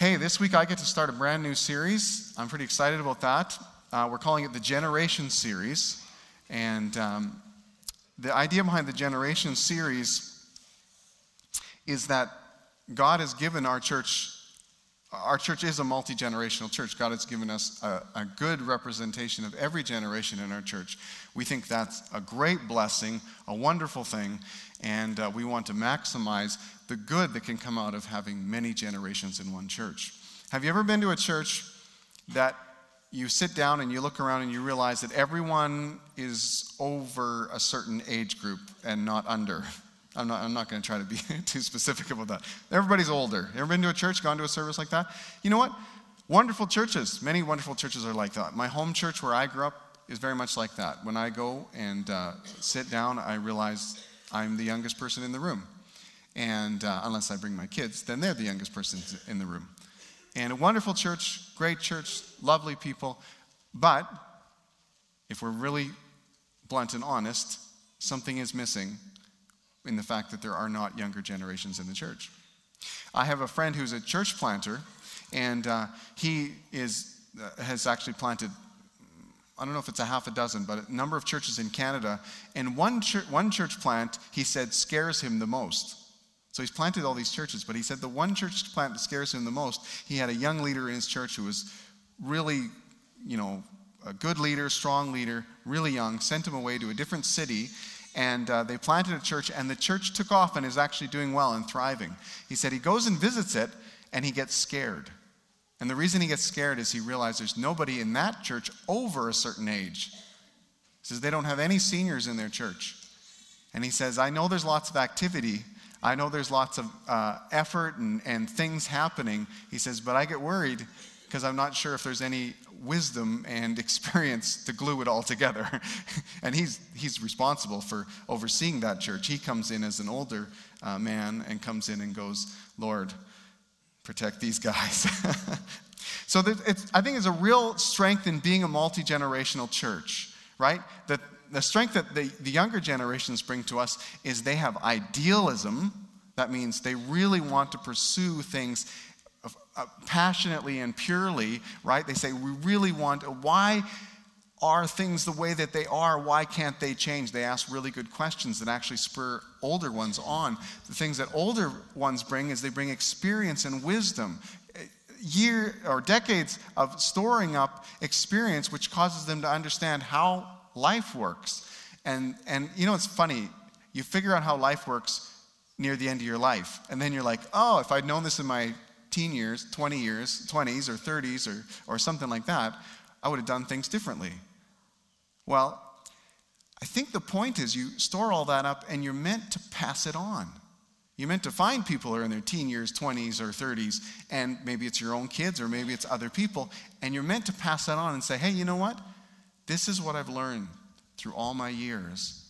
Hey, this week I get to start a brand new series. I'm pretty excited about that. Uh, we're calling it the Generation Series. And um, the idea behind the Generation Series is that God has given our church, our church is a multi generational church. God has given us a, a good representation of every generation in our church. We think that's a great blessing, a wonderful thing, and uh, we want to maximize the good that can come out of having many generations in one church. Have you ever been to a church that you sit down and you look around and you realize that everyone is over a certain age group and not under? I'm not, I'm not going to try to be too specific about that. Everybody's older. Ever been to a church, gone to a service like that? You know what? Wonderful churches. Many wonderful churches are like that. My home church where I grew up is very much like that. When I go and uh, sit down, I realize I'm the youngest person in the room. And uh, unless I bring my kids, then they're the youngest person in the room. And a wonderful church, great church, lovely people. But if we're really blunt and honest, something is missing in the fact that there are not younger generations in the church. I have a friend who's a church planter, and uh, he is, uh, has actually planted I don't know if it's a half a dozen, but a number of churches in Canada. And one, one church plant, he said, scares him the most. So he's planted all these churches, but he said the one church plant that scares him the most, he had a young leader in his church who was really, you know, a good leader, strong leader, really young, sent him away to a different city, and uh, they planted a church, and the church took off and is actually doing well and thriving. He said he goes and visits it, and he gets scared. And the reason he gets scared is he realizes there's nobody in that church over a certain age. He says they don't have any seniors in their church. And he says, I know there's lots of activity, I know there's lots of uh, effort and, and things happening. He says, but I get worried because I'm not sure if there's any wisdom and experience to glue it all together. and he's, he's responsible for overseeing that church. He comes in as an older uh, man and comes in and goes, Lord, protect these guys. so I think it's a real strength in being a multi generational church, right? That the strength that the, the younger generations bring to us is they have idealism. That means they really want to pursue things Uh, passionately and purely, right? They say, we really want, why are things the way that they are? Why can't they change? They ask really good questions that actually spur older ones on. The things that older ones bring is they bring experience and wisdom. Year or decades of storing up experience, which causes them to understand how life works. And, and you know, it's funny. You figure out how life works near the end of your life. And then you're like, oh, if I'd known this in my teen years, 20 years, 20s or 30s or, or something like that, I would have done things differently. Well, I think the point is you store all that up and you're meant to pass it on. You're meant to find people who are in their teen years, 20s, or 30s, and maybe it's your own kids or maybe it's other people, and you're meant to pass that on and say, hey, you know what? This is what I've learned through all my years.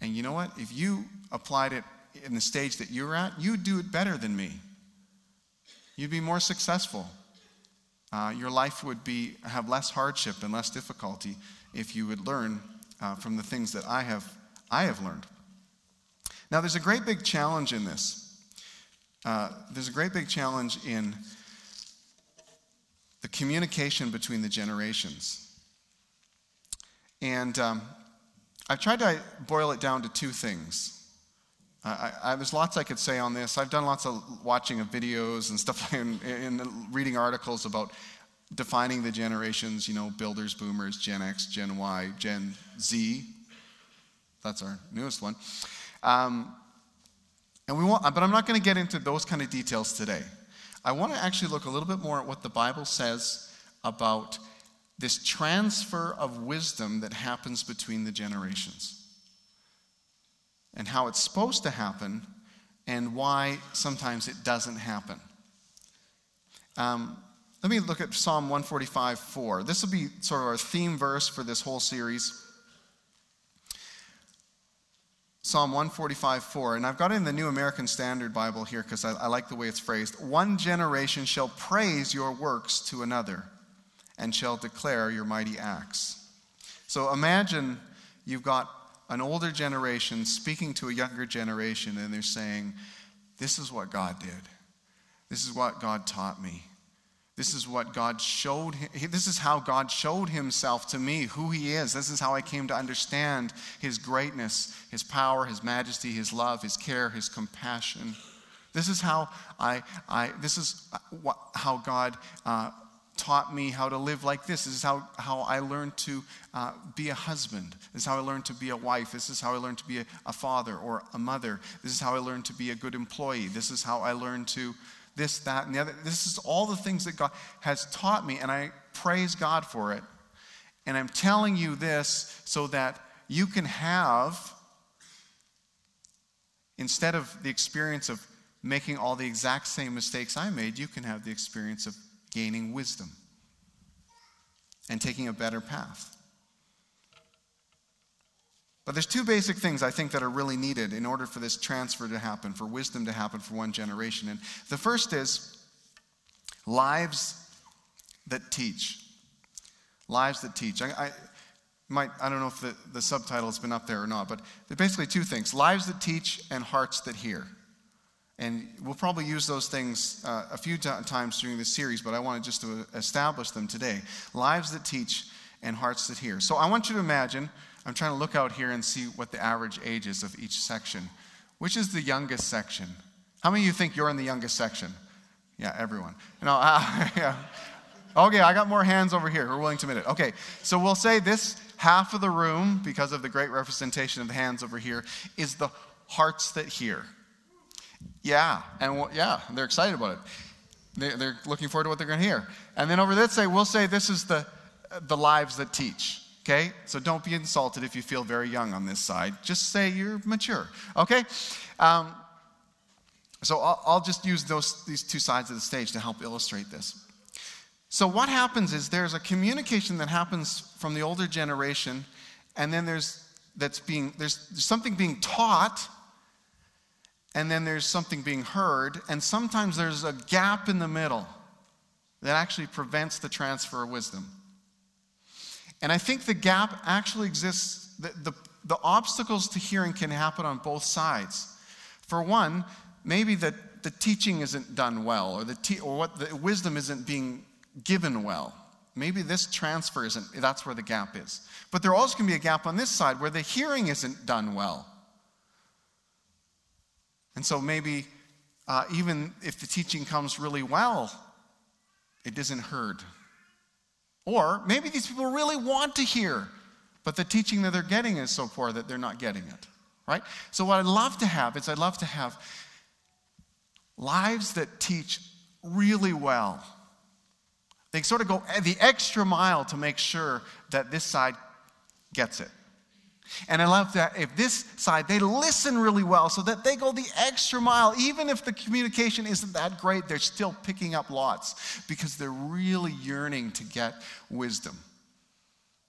And you know what? If you applied it in the stage that you're at, you'd do it better than me. You'd be more successful. Uh, your life would be, have less hardship and less difficulty if you would learn uh, from the things that I have, I have learned. Now, there's a great big challenge in this. Uh, there's a great big challenge in the communication between the generations. And um, I've tried to boil it down to two things. I, I, there's lots I could say on this. I've done lots of watching of videos and stuff and, and reading articles about defining the generations, you know, builders, boomers, Gen X, Gen Y, Gen Z. That's our newest one. Um, and we want, but I'm not going to get into those kind of details today. I want to actually look a little bit more at what the Bible says about this transfer of wisdom that happens between the generations and how it's supposed to happen and why sometimes it doesn't happen. Um, let me look at Psalm 145 4. This will be sort of our theme verse for this whole series. Psalm 145 4. And I've got it in the New American Standard Bible here because I, I like the way it's phrased. One generation shall praise your works to another and shall declare your mighty acts. So imagine you've got an older generation speaking to a younger generation, and they're saying, This is what God did. This is what God taught me. This is what God showed him. This is how God showed himself to me, who he is. This is how I came to understand his greatness, his power, his majesty, his love, his care, his compassion. This is how I, I this is what, how God uh, taught me how to live like this. This is how, how I learned to uh, be a husband. This is how I learned to be a wife. This is how I learned to be a, a father or a mother. This is how I learned to be a good employee. This is how I learned to this, that, and the other. This is all the things that God has taught me, and I praise God for it. And I'm telling you this so that you can have, instead of the experience of making all the exact same mistakes I made, you can have the experience of gaining wisdom and taking a better path. But there's two basic things I think that are really needed in order for this transfer to happen, for wisdom to happen for one generation. And the first is lives that teach. Lives that teach. I, I might I don't know if the, the subtitle has been up there or not, but they're basically two things lives that teach and hearts that hear. And we'll probably use those things uh, a few t- times during this series, but I wanted just to establish them today. Lives that teach and hearts that hear. So I want you to imagine I'm trying to look out here and see what the average age is of each section. Which is the youngest section? How many of you think you're in the youngest section? Yeah, everyone. No, uh, yeah. Okay, I got more hands over here who are willing to admit it. Okay, so we'll say this half of the room, because of the great representation of the hands over here, is the hearts that hear. Yeah, and yeah, they're excited about it. They, they're looking forward to what they're going to hear. And then over this say, we'll say this is the, the lives that teach. Okay? So don't be insulted if you feel very young on this side. Just say you're mature. Okay? Um, so I'll, I'll just use those, these two sides of the stage to help illustrate this. So what happens is there's a communication that happens from the older generation, and then there's that's being there's, there's something being taught, and then there's something being heard, and sometimes there's a gap in the middle that actually prevents the transfer of wisdom. And I think the gap actually exists, the, the, the obstacles to hearing can happen on both sides. For one, maybe that the teaching isn't done well, or, the te- or what the wisdom isn't being given well. Maybe this transfer isn't, that's where the gap is. But there also can be a gap on this side where the hearing isn't done well. And so maybe uh, even if the teaching comes really well, it isn't heard. Or maybe these people really want to hear, but the teaching that they're getting is so poor that they're not getting it, right? So, what I'd love to have is I'd love to have lives that teach really well. They sort of go the extra mile to make sure that this side gets it. And I love that if this side, they listen really well so that they go the extra mile. Even if the communication isn't that great, they're still picking up lots because they're really yearning to get wisdom.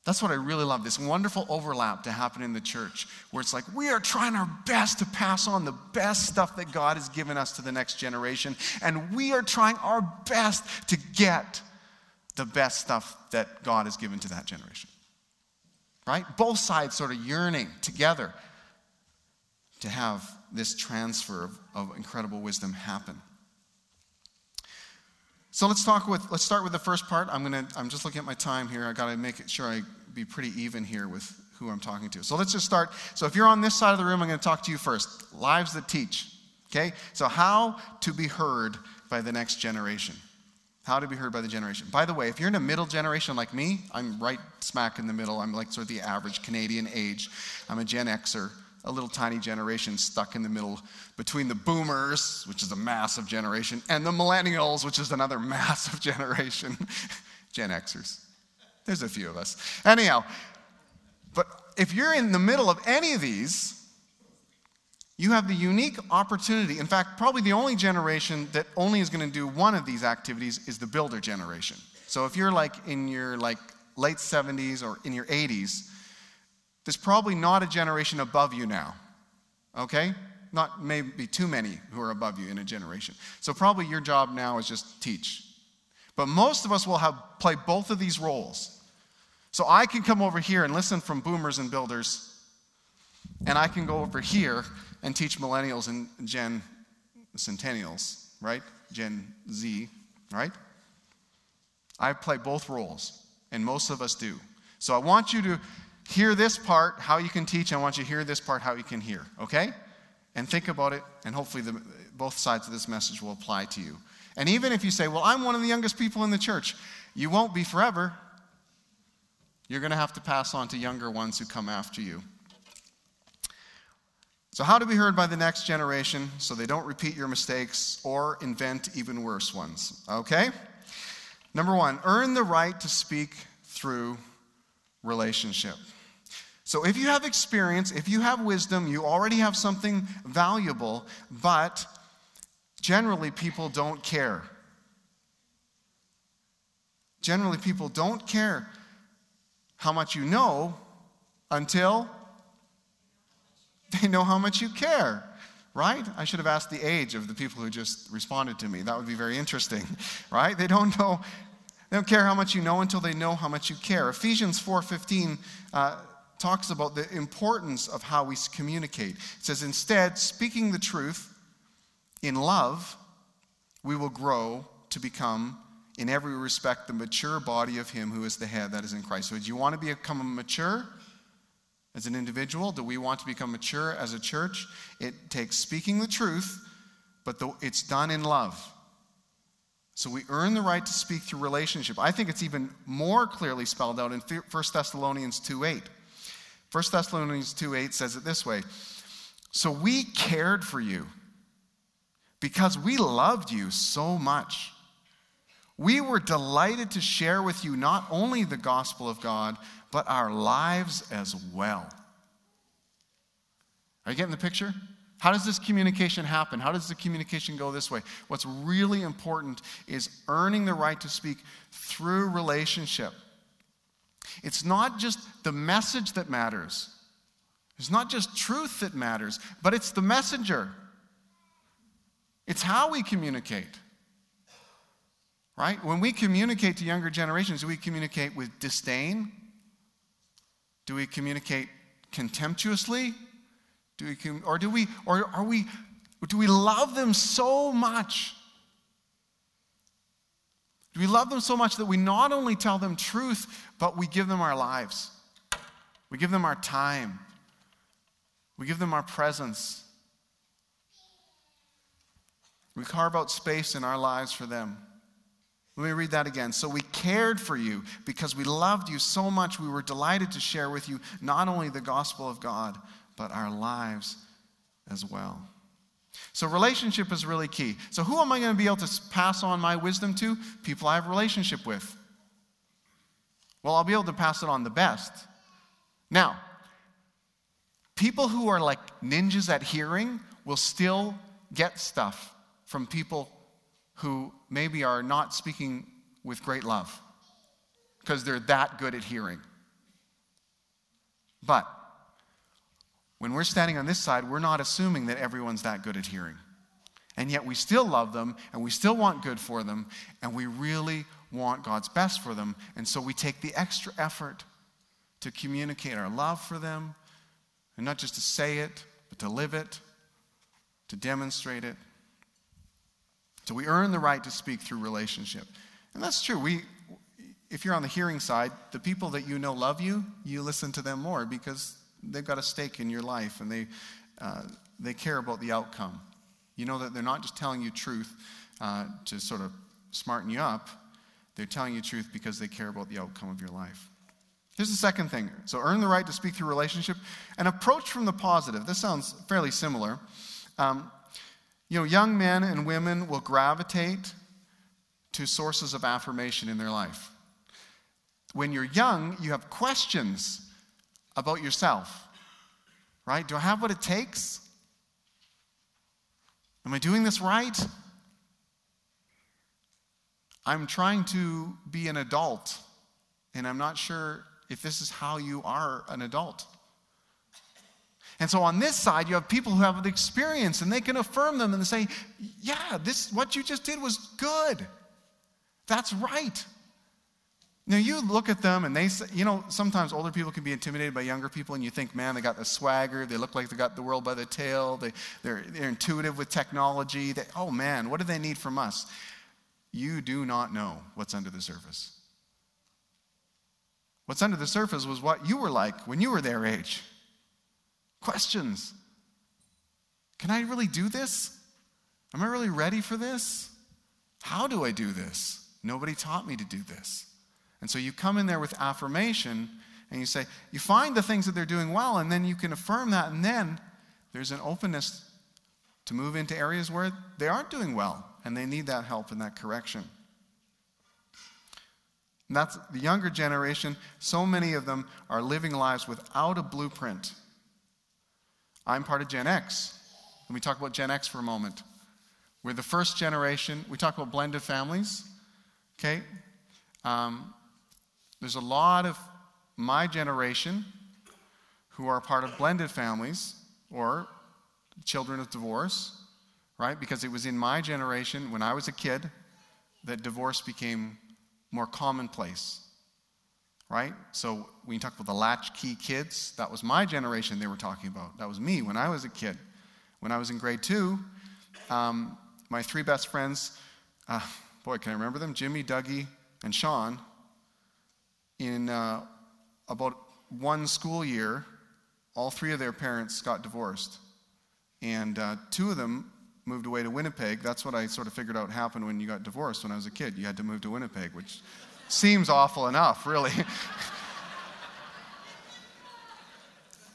That's what I really love this wonderful overlap to happen in the church where it's like we are trying our best to pass on the best stuff that God has given us to the next generation, and we are trying our best to get the best stuff that God has given to that generation right? Both sides sort of yearning together to have this transfer of, of incredible wisdom happen. So let's talk with let's start with the first part. I'm gonna I'm just looking at my time here. I gotta make sure I be pretty even here with who I'm talking to. So let's just start. So if you're on this side of the room, I'm gonna talk to you first. Lives that teach. Okay? So how to be heard by the next generation. How to be heard by the generation. By the way, if you're in a middle generation like me, I'm right smack in the middle. I'm like sort of the average Canadian age. I'm a Gen Xer, a little tiny generation stuck in the middle between the boomers, which is a massive generation, and the millennials, which is another massive generation. Gen Xers. There's a few of us. Anyhow, but if you're in the middle of any of these, you have the unique opportunity. In fact, probably the only generation that only is going to do one of these activities is the builder generation. So if you're like in your like late 70s or in your 80s, there's probably not a generation above you now. Okay? Not maybe too many who are above you in a generation. So probably your job now is just teach. But most of us will have play both of these roles. So I can come over here and listen from boomers and builders, and I can go over here and teach millennials and Gen Centennials, right? Gen Z, right? I play both roles, and most of us do. So I want you to hear this part, how you can teach. I want you to hear this part, how you can hear, okay? And think about it, and hopefully the, both sides of this message will apply to you. And even if you say, Well, I'm one of the youngest people in the church, you won't be forever. You're going to have to pass on to younger ones who come after you. So, how to be heard by the next generation so they don't repeat your mistakes or invent even worse ones? Okay? Number one, earn the right to speak through relationship. So, if you have experience, if you have wisdom, you already have something valuable, but generally people don't care. Generally, people don't care how much you know until they know how much you care, right? I should have asked the age of the people who just responded to me. That would be very interesting, right? They don't know, they don't care how much you know until they know how much you care. Ephesians 4:15 uh, talks about the importance of how we communicate. It says, instead, speaking the truth in love, we will grow to become in every respect the mature body of Him who is the head, that is in Christ. So, do you want to become mature as an individual? Do we want to become mature as a church? It takes speaking the truth, but the, it's done in love. So we earn the right to speak through relationship. I think it's even more clearly spelled out in 1 Thessalonians 2 8. 1 Thessalonians 2 8 says it this way So we cared for you because we loved you so much. We were delighted to share with you not only the gospel of God, but our lives as well. Are you getting the picture? How does this communication happen? How does the communication go this way? What's really important is earning the right to speak through relationship. It's not just the message that matters, it's not just truth that matters, but it's the messenger. It's how we communicate. Right? When we communicate to younger generations, do we communicate with disdain? Do we communicate contemptuously? Do we, or do we, or are we, do we love them so much? Do we love them so much that we not only tell them truth, but we give them our lives? We give them our time. We give them our presence. We carve out space in our lives for them. Let me read that again. So we cared for you because we loved you so much. We were delighted to share with you not only the gospel of God, but our lives as well. So relationship is really key. So who am I going to be able to pass on my wisdom to? People I have relationship with. Well, I'll be able to pass it on the best. Now, people who are like ninjas at hearing will still get stuff from people who maybe are not speaking with great love because they're that good at hearing. But when we're standing on this side, we're not assuming that everyone's that good at hearing. And yet we still love them and we still want good for them and we really want God's best for them. And so we take the extra effort to communicate our love for them and not just to say it, but to live it, to demonstrate it. So we earn the right to speak through relationship. And that's true. We, if you're on the hearing side, the people that you know love you, you listen to them more because they've got a stake in your life and they, uh, they care about the outcome. You know that they're not just telling you truth uh, to sort of smarten you up, they're telling you truth because they care about the outcome of your life. Here's the second thing. So, earn the right to speak through relationship. and approach from the positive. This sounds fairly similar. Um, you know, young men and women will gravitate to sources of affirmation in their life. When you're young, you have questions about yourself, right? Do I have what it takes? Am I doing this right? I'm trying to be an adult, and I'm not sure if this is how you are an adult. And so on this side, you have people who have the experience and they can affirm them and say, Yeah, this what you just did was good. That's right. Now, you look at them and they, say, you know, sometimes older people can be intimidated by younger people, and you think, man, they got the swagger. They look like they got the world by the tail. They, they're, they're intuitive with technology. They, oh, man, what do they need from us? You do not know what's under the surface. What's under the surface was what you were like when you were their age. Questions Can I really do this? Am I really ready for this? How do I do this? Nobody taught me to do this. And so you come in there with affirmation and you say, you find the things that they're doing well, and then you can affirm that, and then there's an openness to move into areas where they aren't doing well and they need that help and that correction. And that's the younger generation. So many of them are living lives without a blueprint. I'm part of Gen X. Let me talk about Gen X for a moment. We're the first generation. We talk about blended families. Okay? Um, there's a lot of my generation who are part of blended families or children of divorce, right? Because it was in my generation when I was a kid that divorce became more commonplace, right? So when you talk about the latchkey kids, that was my generation they were talking about. That was me when I was a kid. When I was in grade two, um, my three best friends, uh, boy, can I remember them? Jimmy, Dougie, and Sean in uh, about one school year, all three of their parents got divorced. And uh, two of them moved away to Winnipeg. That's what I sort of figured out happened when you got divorced when I was a kid. You had to move to Winnipeg, which seems awful enough, really.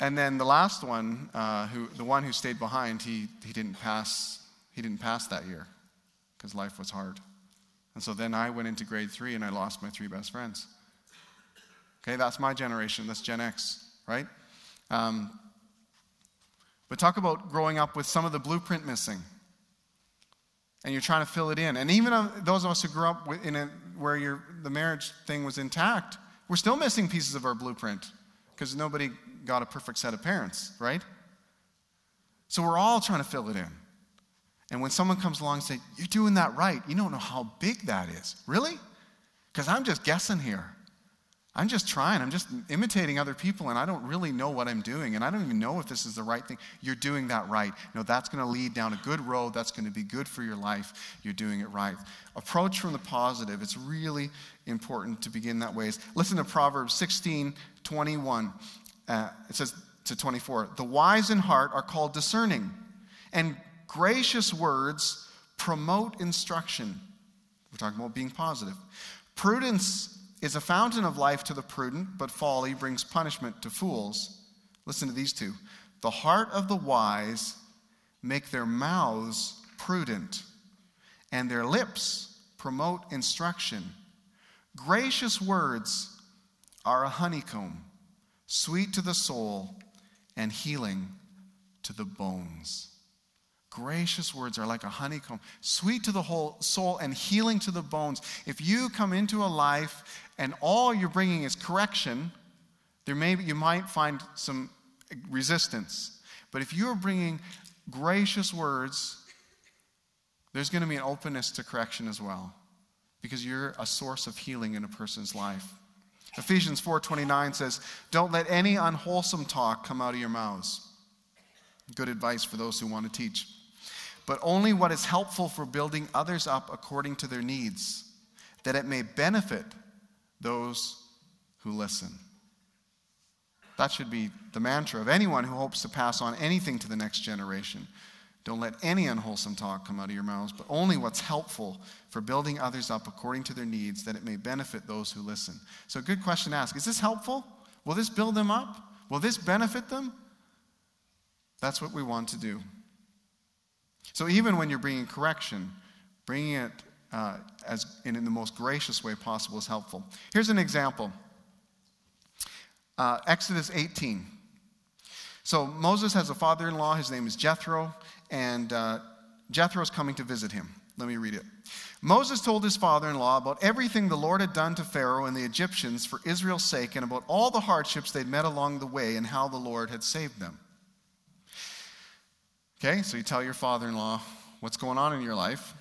and then the last one, uh, who, the one who stayed behind, he, he, didn't pass, he didn't pass that year because life was hard. And so then I went into grade three and I lost my three best friends. Okay, that's my generation. That's Gen X, right? Um, but talk about growing up with some of the blueprint missing. And you're trying to fill it in. And even those of us who grew up in a, where your, the marriage thing was intact, we're still missing pieces of our blueprint because nobody got a perfect set of parents, right? So we're all trying to fill it in. And when someone comes along and says, You're doing that right, you don't know how big that is. Really? Because I'm just guessing here. I'm just trying. I'm just imitating other people, and I don't really know what I'm doing, and I don't even know if this is the right thing. You're doing that right. No, that's going to lead down a good road. That's going to be good for your life. You're doing it right. Approach from the positive. It's really important to begin that way. Listen to Proverbs 16 21. Uh, it says to 24 The wise in heart are called discerning, and gracious words promote instruction. We're talking about being positive. Prudence is a fountain of life to the prudent, but folly brings punishment to fools. Listen to these two. The heart of the wise make their mouths prudent, and their lips promote instruction. Gracious words are a honeycomb, sweet to the soul and healing to the bones. Gracious words are like a honeycomb, sweet to the whole soul and healing to the bones. If you come into a life and all you're bringing is correction, there may be, you might find some resistance. But if you're bringing gracious words, there's going to be an openness to correction as well because you're a source of healing in a person's life. Ephesians 4:29 says, "Don't let any unwholesome talk come out of your mouths." Good advice for those who want to teach but only what is helpful for building others up according to their needs, that it may benefit those who listen. That should be the mantra of anyone who hopes to pass on anything to the next generation. Don't let any unwholesome talk come out of your mouths, but only what's helpful for building others up according to their needs, that it may benefit those who listen. So, a good question to ask Is this helpful? Will this build them up? Will this benefit them? That's what we want to do. So even when you're bringing correction, bringing it uh, as in, in, the most gracious way possible is helpful. Here's an example uh, Exodus 18. So Moses has a father in law, his name is Jethro, and uh, Jethro's coming to visit him. Let me read it. Moses told his father in law about everything the Lord had done to Pharaoh and the Egyptians for Israel's sake, and about all the hardships they'd met along the way, and how the Lord had saved them. Okay, so you tell your father in law what's going on in your life.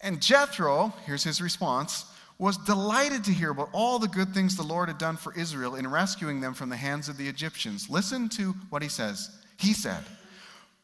And Jethro, here's his response, was delighted to hear about all the good things the Lord had done for Israel in rescuing them from the hands of the Egyptians. Listen to what he says. He said,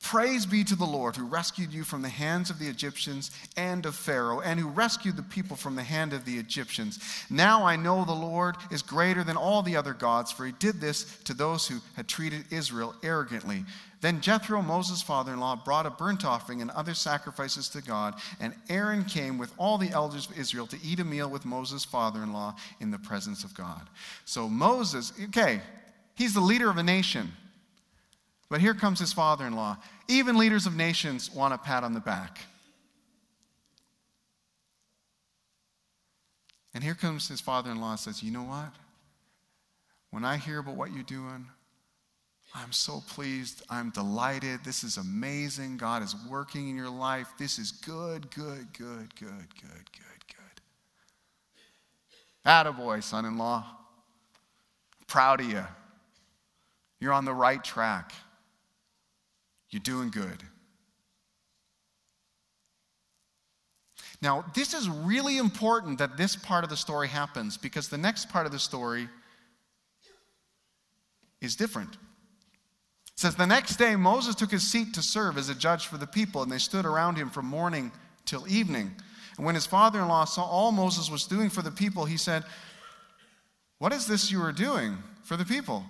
Praise be to the Lord who rescued you from the hands of the Egyptians and of Pharaoh, and who rescued the people from the hand of the Egyptians. Now I know the Lord is greater than all the other gods, for he did this to those who had treated Israel arrogantly. Then Jethro, Moses' father in law, brought a burnt offering and other sacrifices to God, and Aaron came with all the elders of Israel to eat a meal with Moses' father in law in the presence of God. So Moses, okay, he's the leader of a nation. But here comes his father in law. Even leaders of nations want a pat on the back. And here comes his father in law and says, You know what? When I hear about what you're doing, I'm so pleased. I'm delighted. This is amazing. God is working in your life. This is good, good, good, good, good, good, good. Attaboy, son in law. Proud of you. You're on the right track. You're doing good. Now, this is really important that this part of the story happens because the next part of the story is different. It says, The next day Moses took his seat to serve as a judge for the people, and they stood around him from morning till evening. And when his father in law saw all Moses was doing for the people, he said, What is this you are doing for the people?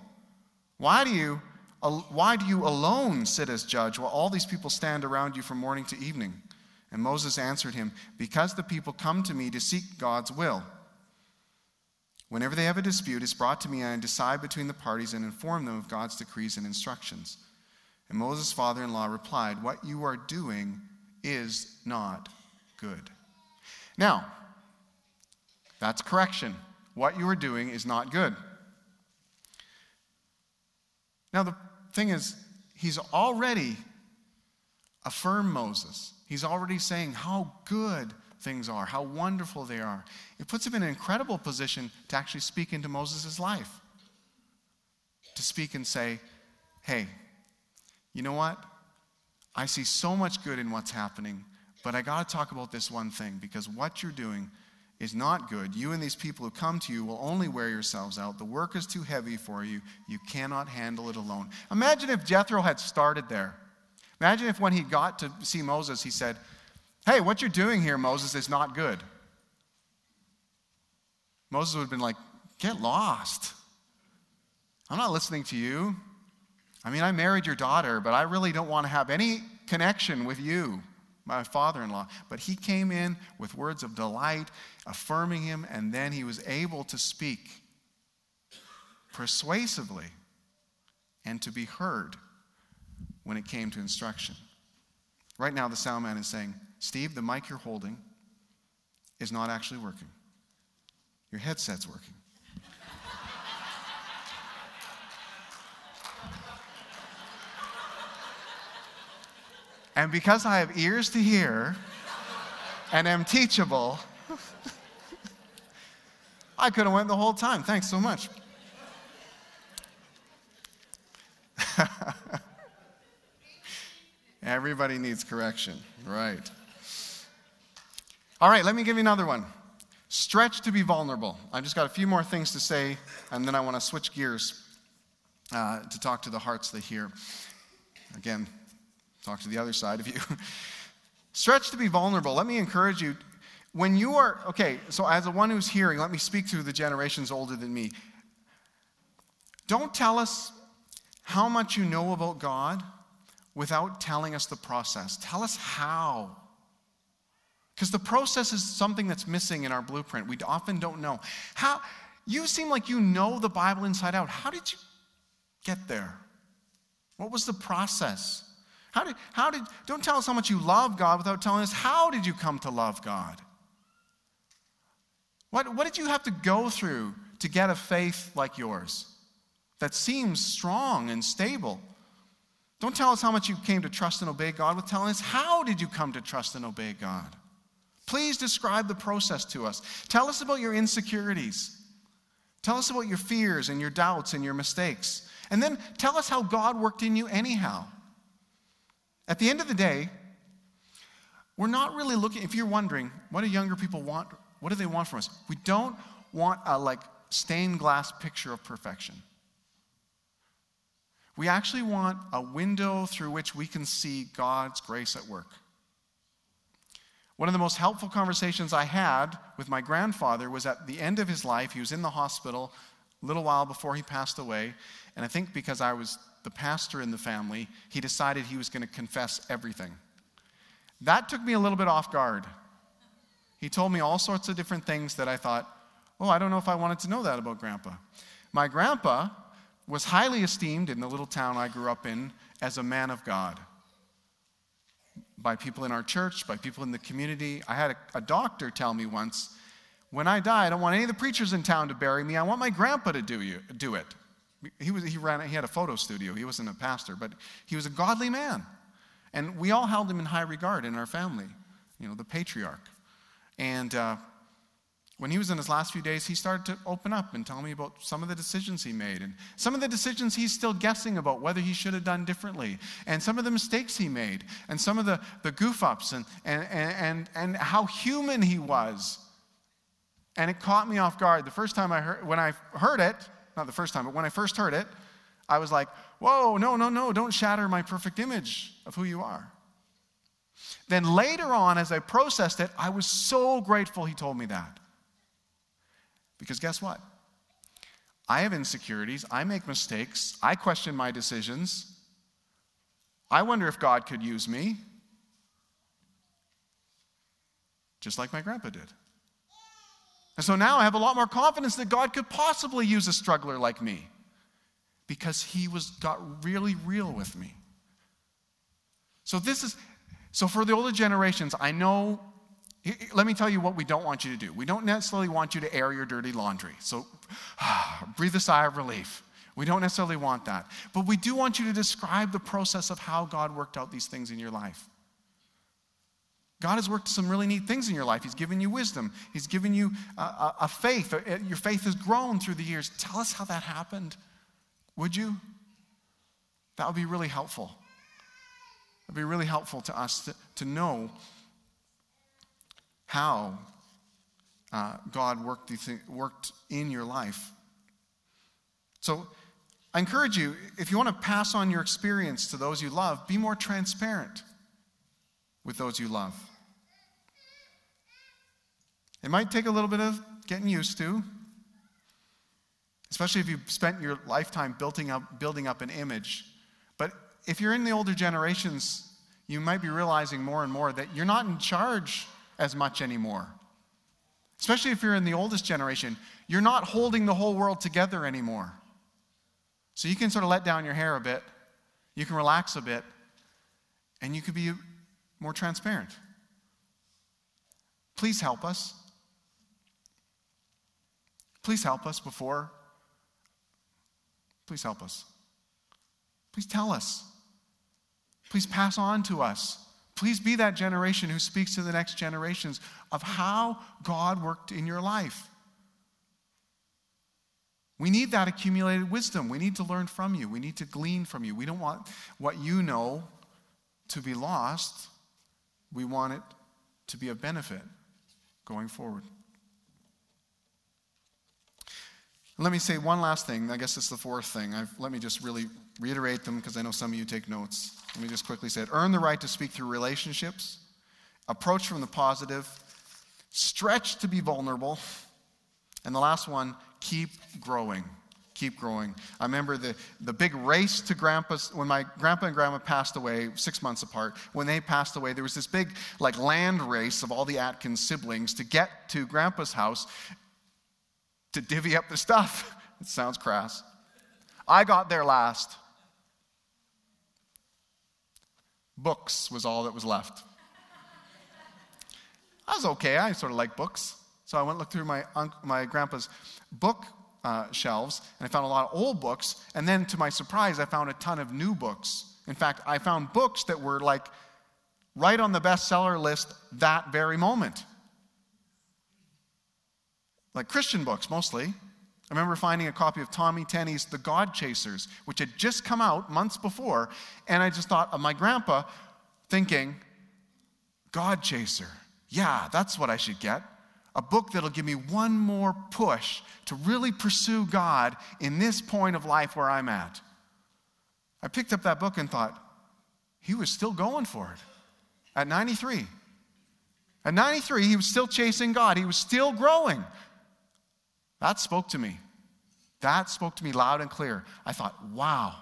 Why do you why do you alone sit as judge while all these people stand around you from morning to evening? And Moses answered him, Because the people come to me to seek God's will. Whenever they have a dispute, it's brought to me, and I decide between the parties and inform them of God's decrees and instructions. And Moses' father in law replied, What you are doing is not good. Now, that's correction. What you are doing is not good. Now, the thing is, he's already affirmed Moses. He's already saying how good things are, how wonderful they are. It puts him in an incredible position to actually speak into Moses' life. To speak and say, hey, you know what? I see so much good in what's happening, but I got to talk about this one thing because what you're doing is not good. You and these people who come to you will only wear yourselves out. The work is too heavy for you. You cannot handle it alone. Imagine if Jethro had started there. Imagine if when he got to see Moses, he said, Hey, what you're doing here, Moses, is not good. Moses would have been like, Get lost. I'm not listening to you. I mean, I married your daughter, but I really don't want to have any connection with you my father in law. But he came in with words of delight, affirming him, and then he was able to speak persuasively and to be heard when it came to instruction. Right now, the sound man is saying, Steve, the mic you're holding is not actually working. Your headset's working. And because I have ears to hear and am teachable, I could have went the whole time. Thanks so much. Everybody needs correction, right? All right, let me give you another one. Stretch to be vulnerable. I just got a few more things to say, and then I want to switch gears uh, to talk to the hearts that hear. Again, talk to the other side of you. Stretch to be vulnerable. Let me encourage you. When you are, okay, so as a one who's hearing, let me speak to the generations older than me. Don't tell us how much you know about God without telling us the process. Tell us how. Because the process is something that's missing in our blueprint. We often don't know. How you seem like you know the Bible inside out. How did you get there? What was the process? How did, how did, don't tell us how much you love God without telling us how did you come to love God? What, what did you have to go through to get a faith like yours that seems strong and stable? Don't tell us how much you came to trust and obey God with telling us how did you come to trust and obey God? Please describe the process to us. Tell us about your insecurities. Tell us about your fears and your doubts and your mistakes. And then tell us how God worked in you anyhow. At the end of the day, we're not really looking, if you're wondering, what do younger people want? What do they want from us? We don't want a like stained glass picture of perfection. We actually want a window through which we can see God's grace at work. One of the most helpful conversations I had with my grandfather was at the end of his life. He was in the hospital a little while before he passed away. And I think because I was the pastor in the family, he decided he was going to confess everything. That took me a little bit off guard. He told me all sorts of different things that I thought, oh, I don't know if I wanted to know that about grandpa. My grandpa was highly esteemed in the little town I grew up in as a man of God by people in our church, by people in the community. I had a, a, doctor tell me once, when I die, I don't want any of the preachers in town to bury me. I want my grandpa to do, you, do it. He, was, he, ran, he had a photo studio. He wasn't a pastor, but he was a godly man. And we all held him in high regard in our family, you know, the patriarch. And uh, when he was in his last few days, he started to open up and tell me about some of the decisions he made and some of the decisions he's still guessing about whether he should have done differently and some of the mistakes he made and some of the, the goof ups and, and, and, and how human he was. And it caught me off guard. The first time I heard, when I heard it, not the first time, but when I first heard it, I was like, whoa, no, no, no, don't shatter my perfect image of who you are. Then later on, as I processed it, I was so grateful he told me that. Because guess what? I have insecurities. I make mistakes. I question my decisions. I wonder if God could use me. Just like my grandpa did. And so now I have a lot more confidence that God could possibly use a struggler like me because he was got really real with me. So this is so for the older generations, I know let me tell you what we don't want you to do. We don't necessarily want you to air your dirty laundry. So breathe a sigh of relief. We don't necessarily want that. But we do want you to describe the process of how God worked out these things in your life. God has worked some really neat things in your life. He's given you wisdom, He's given you a, a, a faith. Your faith has grown through the years. Tell us how that happened. Would you? That would be really helpful. It would be really helpful to us to, to know how uh, God worked, worked in your life. So I encourage you, if you want to pass on your experience to those you love, be more transparent with those you love. It might take a little bit of getting used to, especially if you've spent your lifetime building up, building up an image. But if you're in the older generations, you might be realizing more and more that you're not in charge as much anymore. Especially if you're in the oldest generation, you're not holding the whole world together anymore. So you can sort of let down your hair a bit, you can relax a bit, and you can be more transparent. Please help us. Please help us before. Please help us. Please tell us. Please pass on to us Please be that generation who speaks to the next generations of how God worked in your life. We need that accumulated wisdom. We need to learn from you. We need to glean from you. We don't want what you know to be lost. We want it to be a benefit going forward. Let me say one last thing. I guess it's the fourth thing. I've, let me just really reiterate them because I know some of you take notes. Let me just quickly say it. Earn the right to speak through relationships, approach from the positive, stretch to be vulnerable, and the last one, keep growing. Keep growing. I remember the, the big race to grandpa's, when my grandpa and grandma passed away, six months apart, when they passed away, there was this big like land race of all the Atkins siblings to get to grandpa's house to divvy up the stuff. It sounds crass. I got there last. Books was all that was left. I was okay. I sort of like books. So I went and looked through my, my grandpa's book uh, shelves, and I found a lot of old books. And then, to my surprise, I found a ton of new books. In fact, I found books that were like right on the bestseller list that very moment. Like Christian books, mostly. I remember finding a copy of Tommy Tenney's The God Chasers, which had just come out months before, and I just thought of my grandpa thinking, God Chaser. Yeah, that's what I should get. A book that'll give me one more push to really pursue God in this point of life where I'm at. I picked up that book and thought, he was still going for it at 93. At 93, he was still chasing God, he was still growing. That spoke to me. That spoke to me loud and clear. I thought, wow.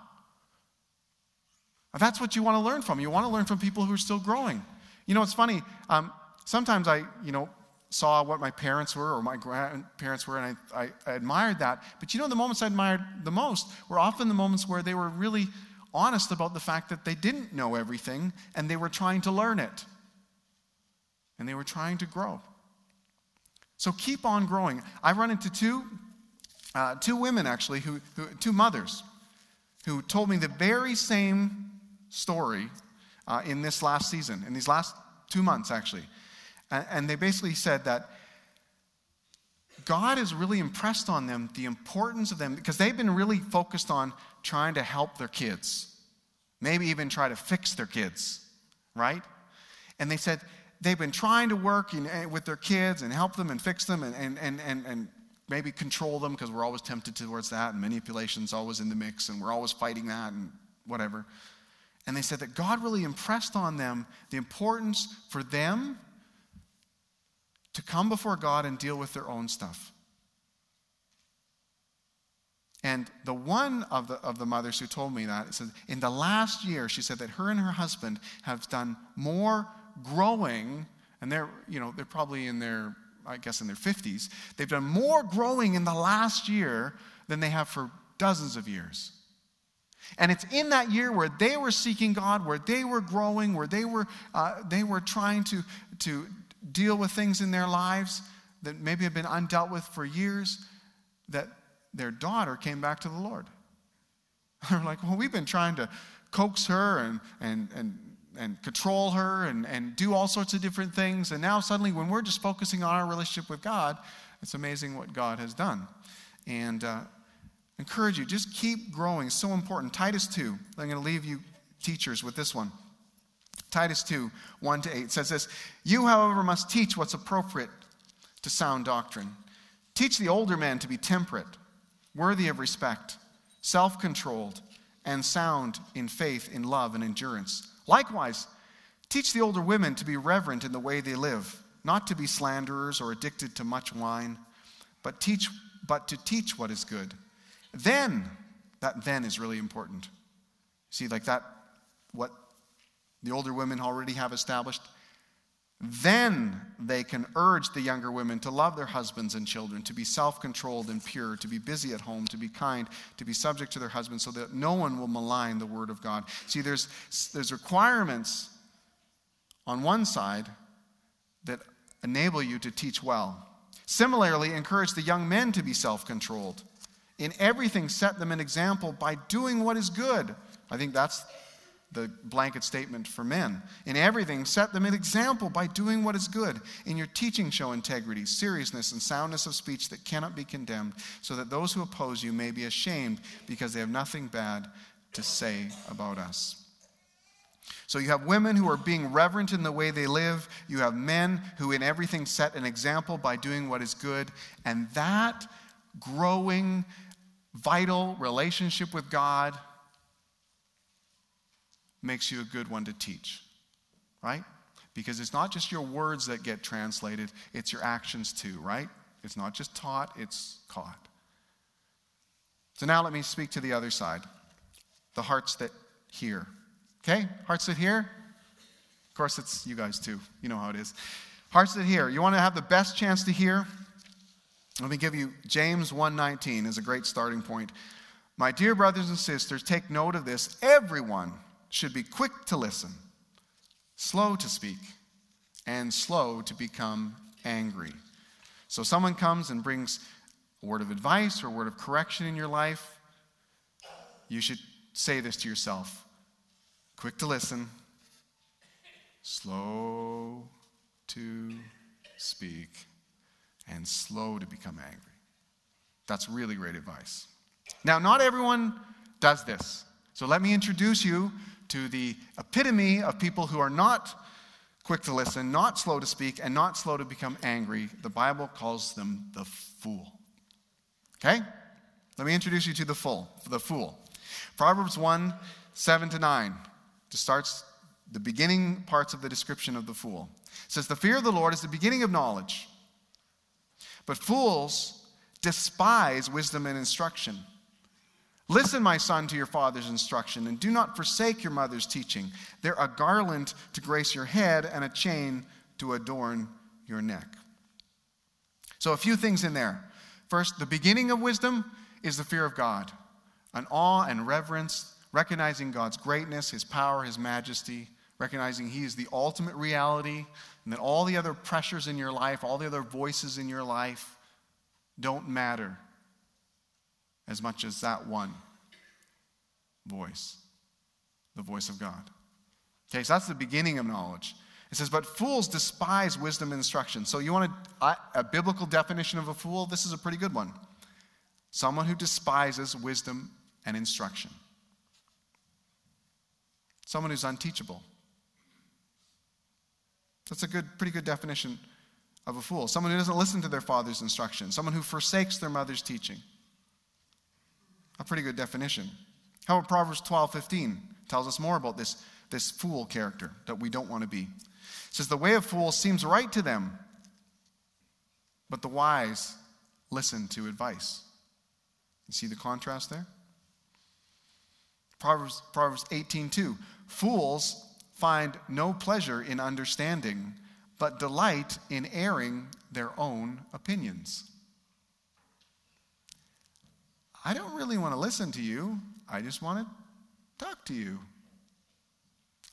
That's what you want to learn from. You want to learn from people who are still growing. You know, it's funny. Um, sometimes I, you know, saw what my parents were or my grandparents were, and I, I, I admired that. But you know, the moments I admired the most were often the moments where they were really honest about the fact that they didn't know everything and they were trying to learn it. And they were trying to grow. So keep on growing. I run into two, uh, two women actually, who, who, two mothers, who told me the very same story uh, in this last season, in these last two months actually. And, they basically said that God has really impressed on them the importance of them because they've been really focused on trying to help their kids, maybe even try to fix their kids, right? And they said they've been trying to work in, with their kids and help them and fix them and, and, and, and, and maybe control them because we're always tempted towards that and manipulation's always in the mix and we're always fighting that and whatever. And they said that God really impressed on them the importance for them to come before God and deal with their own stuff. And the one of the, of the mothers who told me that said, in the last year, she said that her and her husband have done more growing, and they're, you know, they're probably in their, I guess, in their 50s. They've done more growing in the last year than they have for dozens of years. And it's in that year where they were seeking God, where they were growing, where they were, uh, they were trying to, to deal with things in their lives that maybe have been undealt with for years, that their daughter came back to the Lord. They're like, well, we've been trying to coax her and, and, and, and control her and, and do all sorts of different things. And now, suddenly, when we're just focusing on our relationship with God, it's amazing what God has done. And uh, encourage you, just keep growing. It's so important. Titus 2, I'm going to leave you teachers with this one. Titus 2, 1 to 8 says this You, however, must teach what's appropriate to sound doctrine. Teach the older men to be temperate, worthy of respect, self controlled, and sound in faith, in love, and endurance. Likewise, teach the older women to be reverent in the way they live, not to be slanderers or addicted to much wine, but, teach, but to teach what is good. Then, that then is really important. See, like that, what the older women already have established, then they can urge the younger women to love their husbands and children, to be self controlled and pure, to be busy at home, to be kind, to be subject to their husbands, so that no one will malign the word of God. See, there's, there's requirements on one side that enable you to teach well. Similarly, encourage the young men to be self controlled. In everything, set them an example by doing what is good. I think that's the blanket statement for men. In everything, set them an example by doing what is good. In your teaching, show integrity, seriousness, and soundness of speech that cannot be condemned, so that those who oppose you may be ashamed because they have nothing bad to say about us. So you have women who are being reverent in the way they live. You have men who, in everything, set an example by doing what is good. And that growing, vital relationship with God makes you a good one to teach, right? Because it's not just your words that get translated, it's your actions too, right? It's not just taught, it's caught. So now let me speak to the other side the hearts that hear. Okay? Hearts that hear? Of course, it's you guys too. You know how it is. Hearts that hear. You want to have the best chance to hear? Let me give you James 1:19 is a great starting point. My dear brothers and sisters, take note of this. Everyone should be quick to listen, slow to speak, and slow to become angry. So, someone comes and brings a word of advice or a word of correction in your life, you should say this to yourself quick to listen, slow to speak, and slow to become angry. That's really great advice. Now, not everyone does this. So let me introduce you to the epitome of people who are not quick to listen, not slow to speak, and not slow to become angry. The Bible calls them the fool. Okay? Let me introduce you to the fool. The fool. Proverbs 1 7 to 9 just starts the beginning parts of the description of the fool. It says, The fear of the Lord is the beginning of knowledge, but fools despise wisdom and instruction. Listen, my son, to your father's instruction, and do not forsake your mother's teaching. They're a garland to grace your head and a chain to adorn your neck. So, a few things in there. First, the beginning of wisdom is the fear of God, an awe and reverence, recognizing God's greatness, His power, His majesty, recognizing He is the ultimate reality, and that all the other pressures in your life, all the other voices in your life don't matter as much as that one voice, the voice of God. Okay, so that's the beginning of knowledge. It says, but fools despise wisdom and instruction. So you want a, a biblical definition of a fool? This is a pretty good one. Someone who despises wisdom and instruction. Someone who's unteachable. That's a good, pretty good definition of a fool. Someone who doesn't listen to their father's instruction. Someone who forsakes their mother's teaching. A pretty good definition. How about Proverbs 12 15? Tells us more about this, this fool character that we don't want to be. It says, The way of fools seems right to them, but the wise listen to advice. You see the contrast there? Proverbs, Proverbs 18 2. Fools find no pleasure in understanding, but delight in airing their own opinions. I don't really want to listen to you. I just want to talk to you.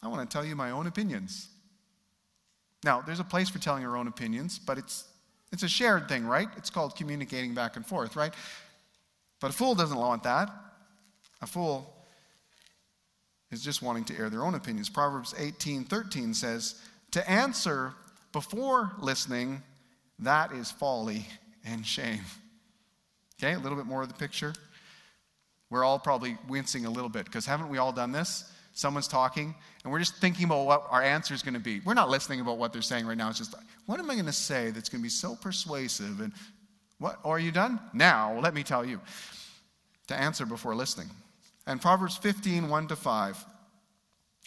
I want to tell you my own opinions. Now, there's a place for telling your own opinions, but it's, it's a shared thing, right? It's called communicating back and forth, right? But a fool doesn't want that. A fool is just wanting to air their own opinions. Proverbs 18 13 says, To answer before listening, that is folly and shame. Okay, a little bit more of the picture. We're all probably wincing a little bit because haven't we all done this? Someone's talking, and we're just thinking about what our answer is going to be. We're not listening about what they're saying right now. It's just, what am I going to say that's going to be so persuasive? And what? Or are you done? Now, let me tell you to answer before listening. And Proverbs 15, 1 to 5,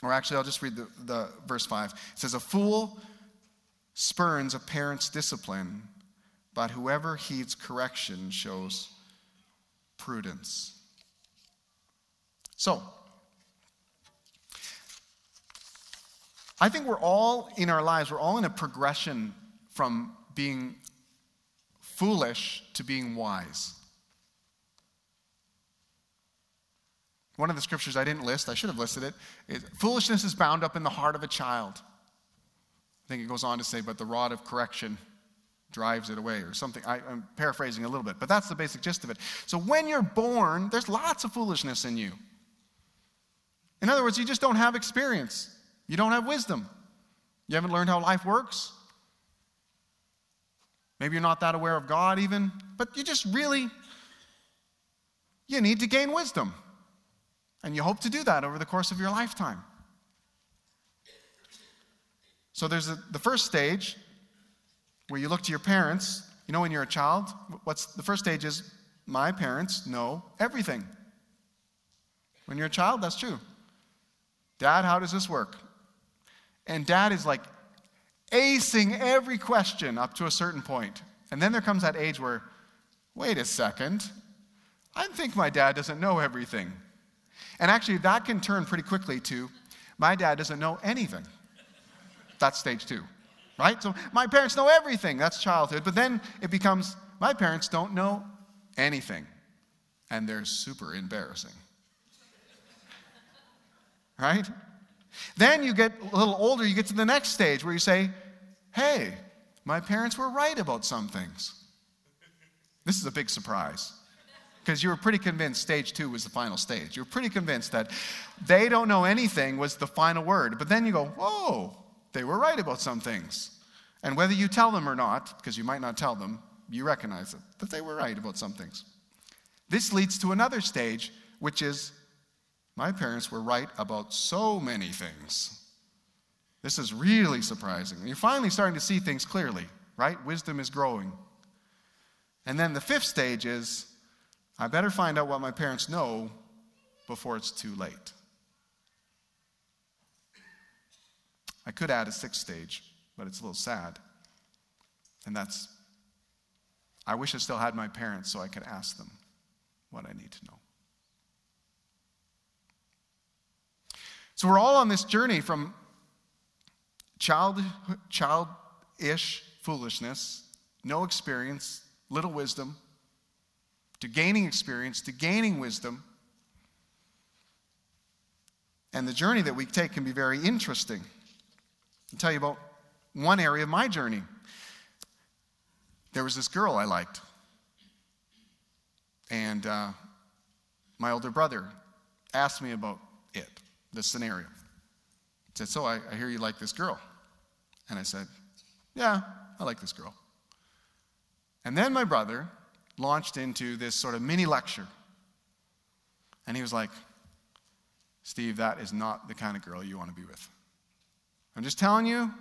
or actually, I'll just read the, the verse 5. It says, A fool spurns a parent's discipline, but whoever heeds correction shows prudence. So, I think we're all in our lives, we're all in a progression from being foolish to being wise. One of the scriptures I didn't list, I should have listed it, is foolishness is bound up in the heart of a child. I think it goes on to say, but the rod of correction drives it away or something. I, am paraphrasing a little bit, but that's the basic gist of it. So when you're born, there's lots of foolishness in you. In other words, you just don't have experience, you don't have wisdom. You haven't learned how life works. Maybe you're not that aware of God even, but you just really you need to gain wisdom. And you hope to do that over the course of your lifetime. So there's a, the first stage where you look to your parents. You know, when you're a child, what's the first stage is my parents know everything. When you're a child, that's true. Dad, how does this work? And dad is like acing every question up to a certain point. And then there comes that age where, wait a second, I think my dad doesn't know everything. And actually, that can turn pretty quickly to, my dad doesn't know anything. That's stage two, right? So my parents know everything. That's childhood. But then it becomes, my parents don't know anything. And they're super embarrassing. Right? Then you get a little older, you get to the next stage where you say, hey, my parents were right about some things. This is a big surprise because you were pretty convinced stage two was the final stage. You were pretty convinced that they don't know anything was the final word. But then you go, whoa, they were right about some things. And whether you tell them or not, because you might not tell them, you recognize it, that they were right about some things. This leads to another stage, which is my parents were right about so many things. This is really surprising. You're finally starting to see things clearly, right? Wisdom is growing. And then the fifth stage is I better find out what my parents know before it's too late. I could add a sixth stage, but it's a little sad. And that's I wish I still had my parents so I could ask them what I need to know. So we're all on this journey from child, childish foolishness, no experience, little wisdom, to gaining experience, to gaining wisdom. And the journey that we take can be very interesting. I'll tell you about one area of my journey. There was this girl I liked. And uh, my older brother asked me about it, the scenario. He said, So I, I hear you like this girl. And I said, Yeah, I like this girl. And then my brother launched into this sort of mini lecture. And he was like, Steve, that is not the kind of girl you want to be with. I'm just telling you,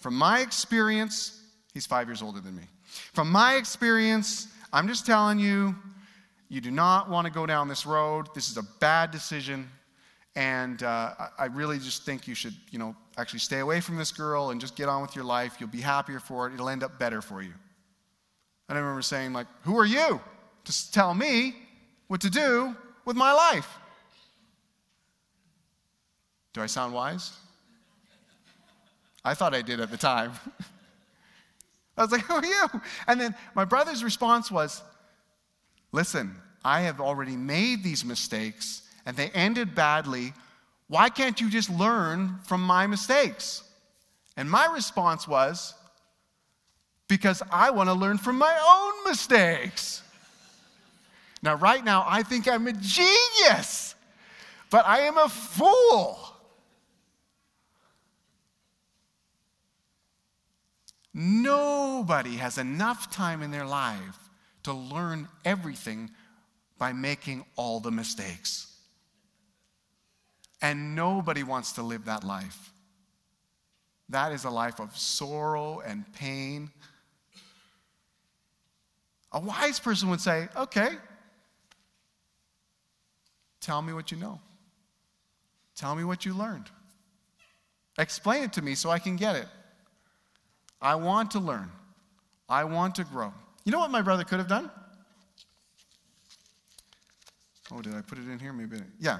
from my experience, he's five years older than me. From my experience, I'm just telling you, you do not want to go down this road. This is a bad decision. And uh, I really just think you should, you know, actually stay away from this girl and just get on with your life. You'll be happier for it. It'll end up better for you. And I remember saying, like, who are you to tell me what to do with my life? Do I sound wise? I thought I did at the time. I was like, who are you? And then my brother's response was, listen, I have already made these mistakes and they ended badly. Why can't you just learn from my mistakes? And my response was, because I want to learn from my own mistakes. Now, right now, I think I'm a genius, but I am a fool. Nobody has enough time in their life to learn everything by making all the mistakes. And nobody wants to live that life. That is a life of sorrow and pain. A wise person would say, okay, tell me what you know. Tell me what you learned. Explain it to me so I can get it. I want to learn. I want to grow. You know what my brother could have done? Oh, did I put it in here? Maybe. Yeah.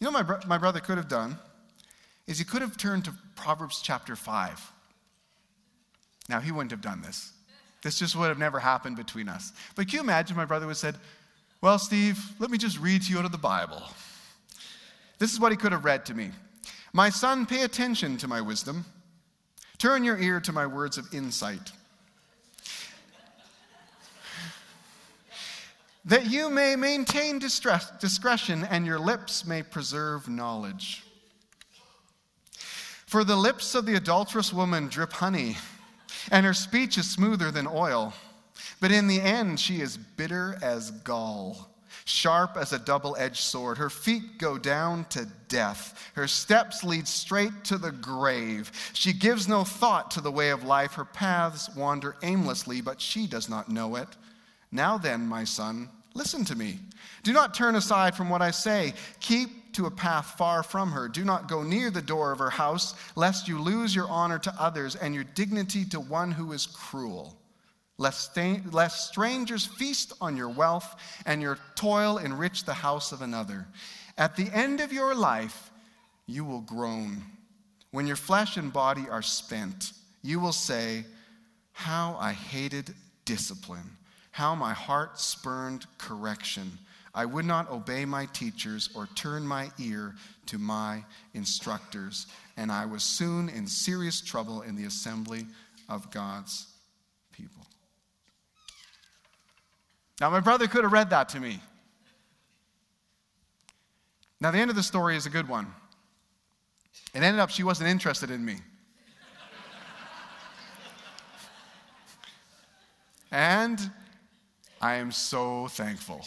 You know what my, bro- my brother could have done? Is he could have turned to Proverbs chapter 5. Now, he wouldn't have done this. This just would have never happened between us. But can you imagine my brother would have said, Well, Steve, let me just read to you out of the Bible. This is what he could have read to me My son, pay attention to my wisdom Turn your ear to my words of insight. that you may maintain distress, discretion and your lips may preserve knowledge. For the lips of the adulterous woman drip honey, and her speech is smoother than oil, but in the end she is bitter as gall sharp as a double edged sword. Her feet go down to death. Her steps lead straight to the grave. She gives no thought to the way of life. Her paths wander aimlessly, but she does not know it. Now then, my son, listen to me. Do not turn aside from what I say. Keep to a path far from her. Do not go near the door of her house, lest you lose your honor to others and your dignity to one who is cruel lest, strangers feast on your wealth and your toil enrich the house of another. At the end of your life, you will groan. When your flesh and body are spent, you will say, How I hated discipline, how my heart spurned correction. I would not obey my teachers or turn my ear to my instructors, and I was soon in serious trouble in the assembly of God's Now, my brother could have read that to me. Now, the end of the story is a good one. It ended up she wasn't interested in me. and I am so thankful.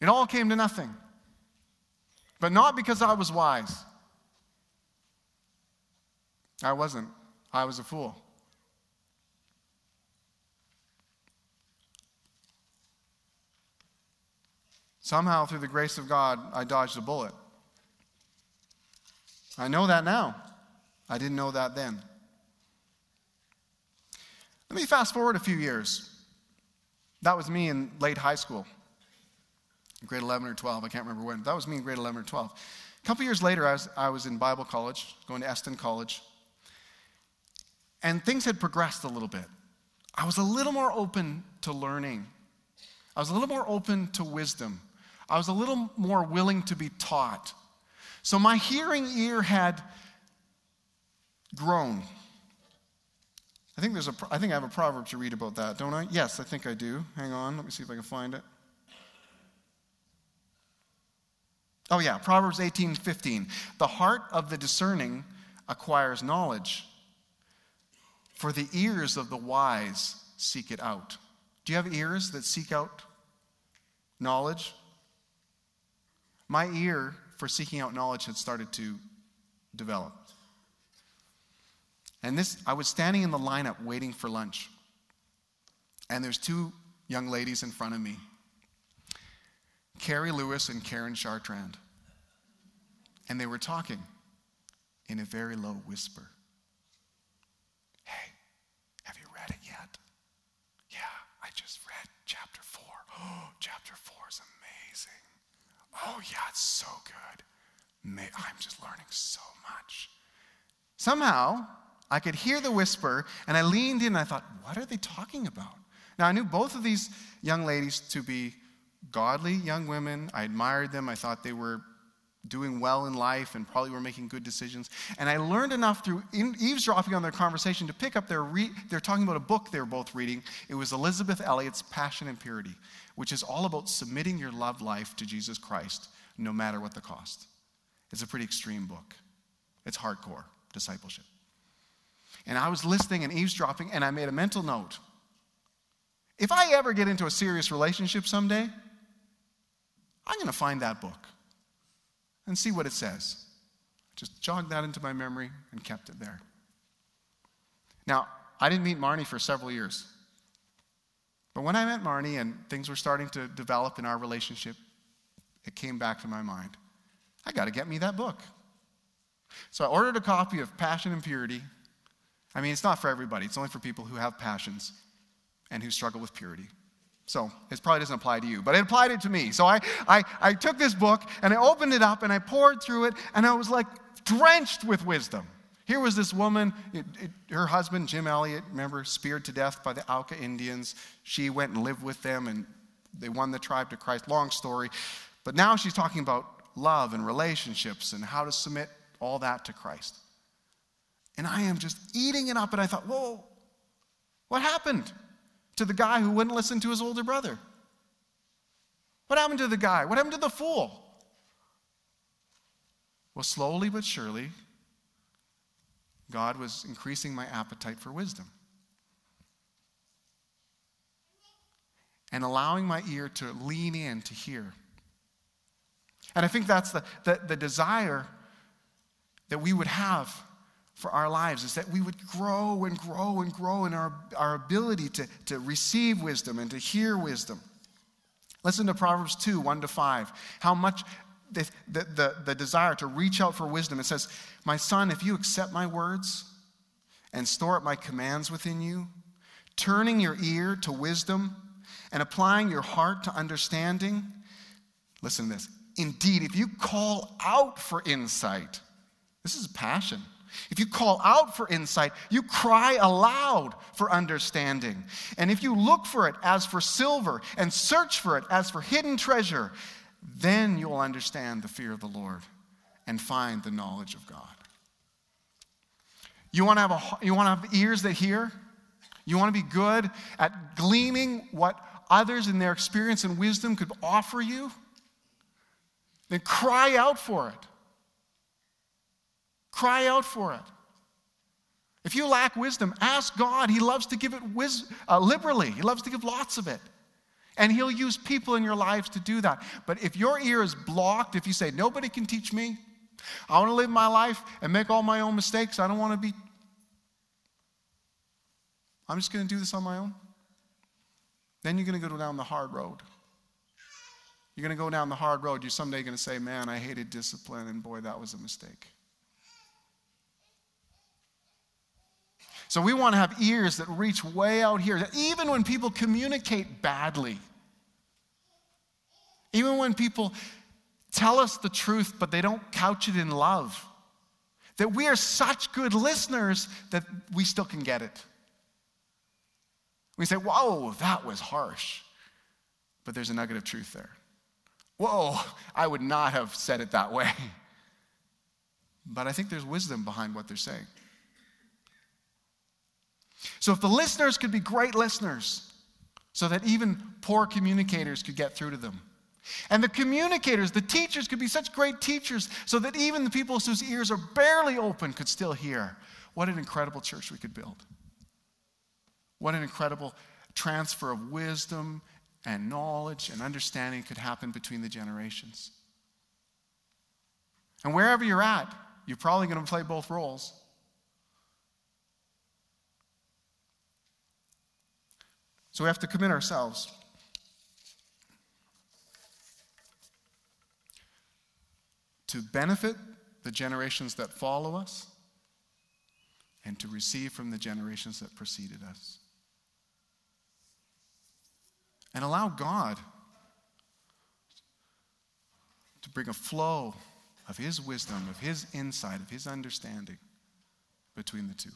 It all came to nothing. But not because I was wise, I wasn't. I was a fool. Somehow, through the grace of God, I dodged a bullet. I know that now. I didn't know that then. Let me fast forward a few years. That was me in late high school, grade 11 or 12. I can't remember when. That was me in grade 11 or 12. A couple years later, I was, I was in Bible college, going to Eston College, and things had progressed a little bit. I was a little more open to learning, I was a little more open to wisdom. I was a little more willing to be taught. So my hearing ear had grown. I think, there's a, I think I have a proverb to read about that, don't I? Yes, I think I do. Hang on, let me see if I can find it. Oh, yeah, Proverbs 18 15. The heart of the discerning acquires knowledge, for the ears of the wise seek it out. Do you have ears that seek out knowledge? My ear for seeking out knowledge had started to develop. And this, I was standing in the lineup waiting for lunch. And there's two young ladies in front of me Carrie Lewis and Karen Chartrand. And they were talking in a very low whisper. Hey, have you read it yet? Yeah, I just read chapter four. Oh, chapter four is amazing. Oh, yeah, it's so good. I'm just learning so much. Somehow, I could hear the whisper, and I leaned in and I thought, what are they talking about? Now, I knew both of these young ladies to be godly young women. I admired them. I thought they were doing well in life and probably were making good decisions. And I learned enough through eavesdropping on their conversation to pick up their, re- they're talking about a book they were both reading. It was Elizabeth Elliot's Passion and Purity, which is all about submitting your love life to Jesus Christ, no matter what the cost. It's a pretty extreme book. It's hardcore discipleship. And I was listening and eavesdropping, and I made a mental note. If I ever get into a serious relationship someday, I'm going to find that book and see what it says. Just jogged that into my memory and kept it there. Now, I didn't meet Marnie for several years. But when I met Marnie and things were starting to develop in our relationship, it came back to my mind. I got to get me that book. So I ordered a copy of Passion and Purity I mean, it's not for everybody, it's only for people who have passions and who struggle with purity. So it probably doesn't apply to you, but it applied it to me. So I, I, I took this book and I opened it up and I poured through it and I was like drenched with wisdom. Here was this woman, it, it, her husband, Jim Elliot, remember, speared to death by the Auca Indians. She went and lived with them and they won the tribe to Christ. Long story. But now she's talking about love and relationships and how to submit all that to Christ. And I am just eating it up. And I thought, whoa, what happened to the guy who wouldn't listen to his older brother? What happened to the guy? What happened to the fool? Well, slowly but surely, God was increasing my appetite for wisdom. And allowing my ear to lean in to hear. And I think that's the, the, the desire that we would have for our lives is that we would grow and grow and grow in our, our ability to, to receive wisdom and to hear wisdom. Listen to Proverbs 2 1 to 5. How much the, the, the, the desire to reach out for wisdom. It says, My son, if you accept my words and store up my commands within you, turning your ear to wisdom and applying your heart to understanding, listen to this. Indeed, if you call out for insight, this is passion. If you call out for insight, you cry aloud for understanding. And if you look for it as for silver and search for it as for hidden treasure, then you'll understand the fear of the Lord and find the knowledge of God. You want to have, a, you want to have ears that hear? You want to be good at gleaning what others in their experience and wisdom could offer you? Then cry out for it. Cry out for it. If you lack wisdom, ask God. He loves to give it wis- uh, liberally, He loves to give lots of it. And He'll use people in your lives to do that. But if your ear is blocked, if you say, Nobody can teach me, I want to live my life and make all my own mistakes, I don't want to be I'm just going to do this on my own. Then you're going to go down the hard road. You're going to go down the hard road. You're someday going to say, Man, I hated discipline, and boy, that was a mistake. So we want to have ears that reach way out here, that even when people communicate badly, even when people tell us the truth, but they don't couch it in love, that we are such good listeners that we still can get it. We say, Whoa, that was harsh. But there's a nugget of truth there. Whoa, I would not have said it that way. But I think there's wisdom behind what they're saying. So if the listeners could be great listeners, so that even poor communicators could get through to them. And the communicators, the teachers, could be such great teachers so that even the people whose ears are barely open could still hear. What an incredible church we could build. What an incredible transfer of wisdom and knowledge and understanding could happen between the generations. And wherever you're at, you're probably going to play both roles. So we have to commit ourselves. To benefit the generations that follow us and to receive from the generations that preceded us. And allow God to bring a flow of His wisdom, of His insight, of His understanding between the two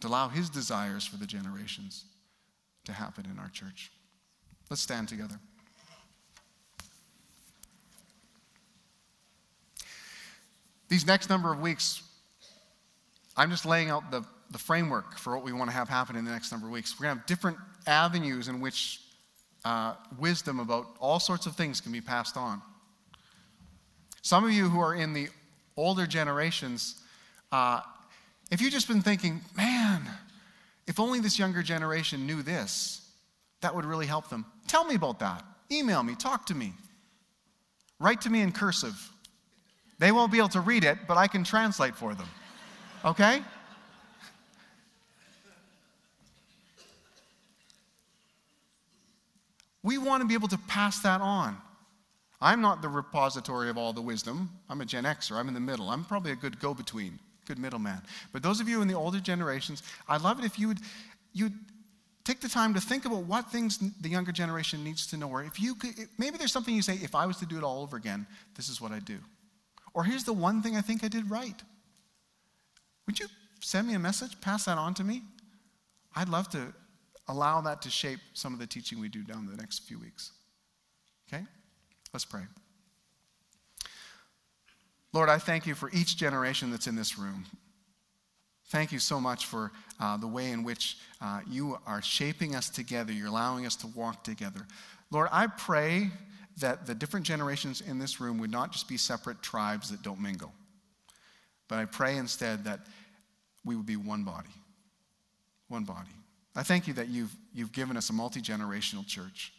to allow His desires for the generations to happen in our church. Let's stand together. These next number of weeks, I'm just laying out the, the framework for what we want to have happen in the next number of weeks. We're going to have different avenues in which uh, wisdom about all sorts of things can be passed on. Some of you who are in the older generations, uh, if you've just been thinking, man, if only this younger generation knew this, that would really help them. Tell me about that. Email me, talk to me. Write to me in cursive. They won't be able to read it, but I can translate for them. Okay? We want to be able to pass that on. I'm not the repository of all the wisdom. I'm a Gen Xer. I'm in the middle. I'm probably a good go between good middleman. But those of you in the older generations, I'd love it if you would you'd take the time to think about what things the younger generation needs to know. Or if you could, maybe there's something you say, if I was to do it all over again, this is what I'd do. Or here's the one thing I think I did right. Would you send me a message? Pass that on to me? I'd love to allow that to shape some of the teaching we do down the next few weeks. Okay? Let's pray. Lord, I thank you for each generation that's in this room. Thank you so much for uh, the way in which uh, you are shaping us together. You're allowing us to walk together. Lord, I pray that the different generations in this room would not just be separate tribes that don't mingle, but I pray instead that we would be one body. One body. I thank you that you've, you've given us a multi generational church.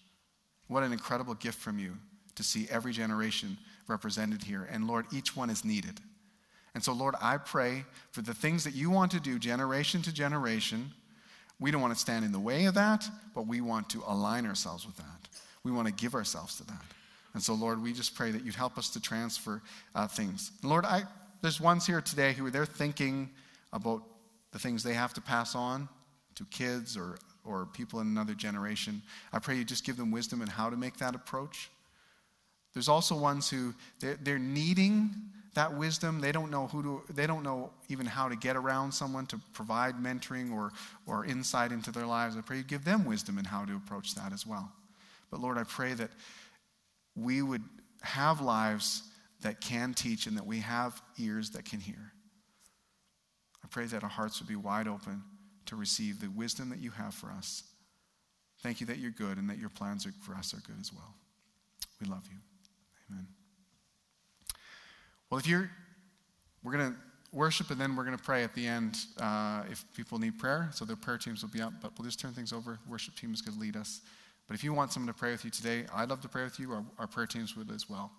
What an incredible gift from you to see every generation represented here. And Lord, each one is needed. And so, Lord, I pray for the things that you want to do generation to generation. We don't want to stand in the way of that, but we want to align ourselves with that. We want to give ourselves to that. And so, Lord, we just pray that you'd help us to transfer uh, things. Lord, I, there's ones here today who they're thinking about the things they have to pass on to kids or, or people in another generation. I pray you just give them wisdom in how to make that approach. There's also ones who they're, they're needing that wisdom. They don't know who to, they don't know even how to get around someone to provide mentoring or, or insight into their lives. I pray you give them wisdom in how to approach that as well. But Lord, I pray that we would have lives that can teach and that we have ears that can hear. I pray that our hearts would be wide open to receive the wisdom that you have for us. Thank you that you're good and that your plans for us are good as well. We love you. Well, if you're, we're going to worship and then we're going to pray at the end uh, if people need prayer. So the prayer teams will be up, but we'll just turn things over. Worship team is going to lead us. But if you want someone to pray with you today, I'd love to pray with you. Our, our prayer teams would as well.